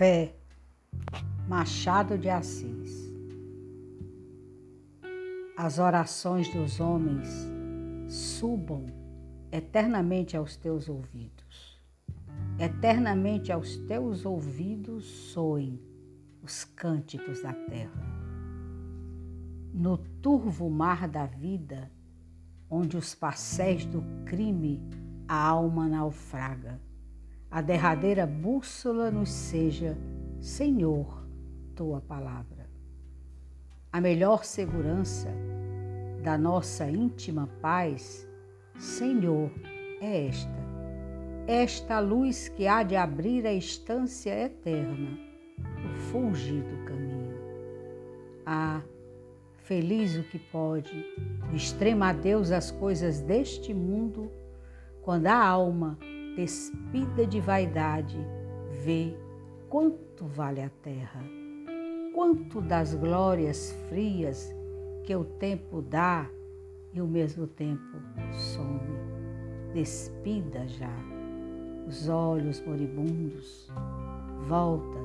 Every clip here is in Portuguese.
Fé, Machado de Assis. As orações dos homens subam eternamente aos teus ouvidos. Eternamente aos teus ouvidos soem os cânticos da terra. No turvo mar da vida, onde os passéis do crime a alma naufraga, a derradeira bússola nos seja, Senhor, tua palavra. A melhor segurança da nossa íntima paz, Senhor, é esta. Esta luz que há de abrir a estância eterna, o fulgido caminho. Ah, feliz o que pode, extrema a Deus as coisas deste mundo, quando a alma despida de vaidade, vê quanto vale a terra, quanto das glórias frias que o tempo dá e o mesmo tempo some. Despida já os olhos moribundos, volta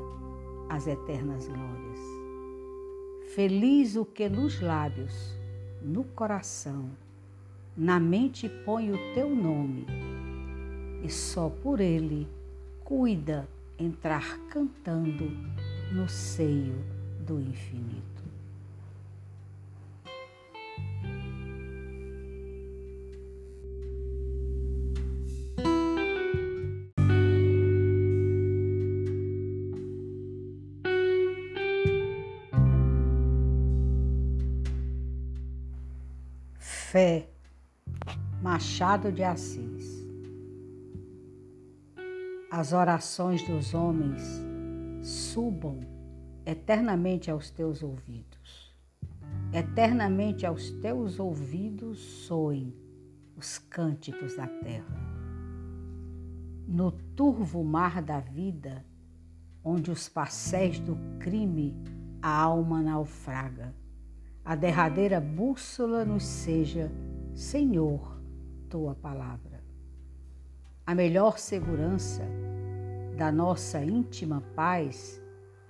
às eternas glórias. Feliz o que nos lábios, no coração, na mente põe o teu nome e só por ele cuida entrar cantando no seio do infinito. Fé, Machado de Assis as orações dos homens subam eternamente aos teus ouvidos. Eternamente aos teus ouvidos soem os cânticos da terra. No turvo mar da vida, onde os passéis do crime a alma naufraga, a derradeira bússola nos seja, Senhor, tua palavra. A melhor segurança da nossa íntima paz,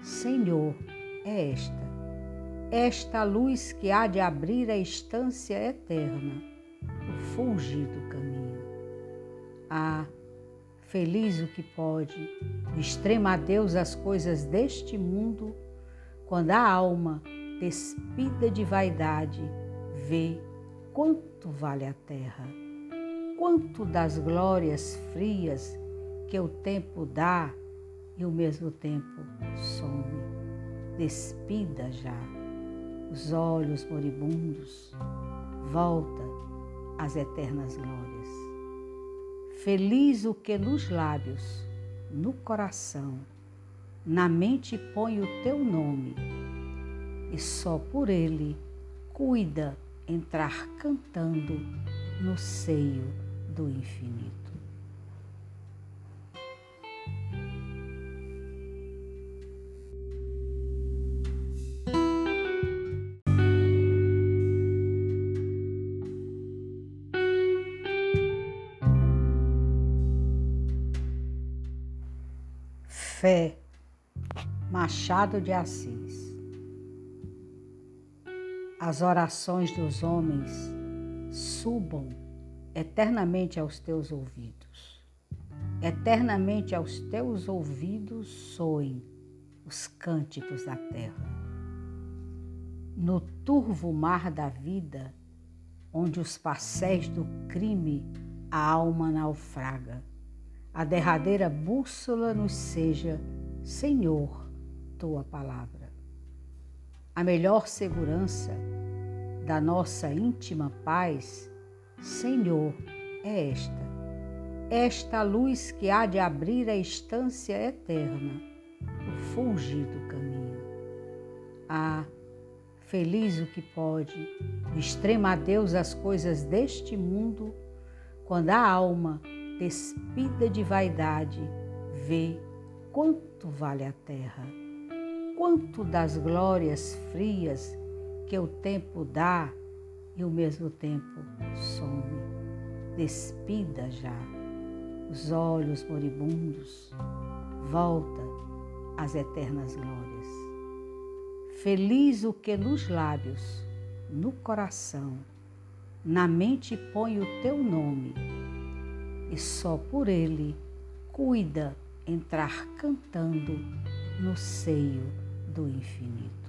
Senhor, é esta. Esta luz que há de abrir a estância eterna, o fulgido caminho. Ah, feliz o que pode, extrema a Deus as coisas deste mundo, quando a alma, despida de vaidade, vê quanto vale a terra quanto das glórias frias que o tempo dá e o mesmo tempo some. Despida já os olhos moribundos, volta às eternas glórias. Feliz o que nos lábios, no coração, na mente põe o teu nome, e só por ele cuida entrar cantando no seio do infinito. Fé, Machado de Assis. As orações dos homens subam eternamente aos teus ouvidos. Eternamente aos teus ouvidos soem os cânticos da terra. No turvo mar da vida, onde os passéis do crime a alma naufraga, a derradeira bússola nos seja, Senhor, tua palavra. A melhor segurança da nossa íntima paz Senhor, é esta. Esta luz que há de abrir a estância eterna, o fulgido caminho. Ah, feliz o que pode, extrema a Deus as coisas deste mundo, quando a alma, despida de vaidade, vê quanto vale a terra, quanto das glórias frias que o tempo dá e ao mesmo tempo some. Despida já os olhos moribundos, volta as eternas glórias. Feliz o que nos lábios, no coração, na mente põe o teu nome, e só por ele cuida entrar cantando no seio do infinito.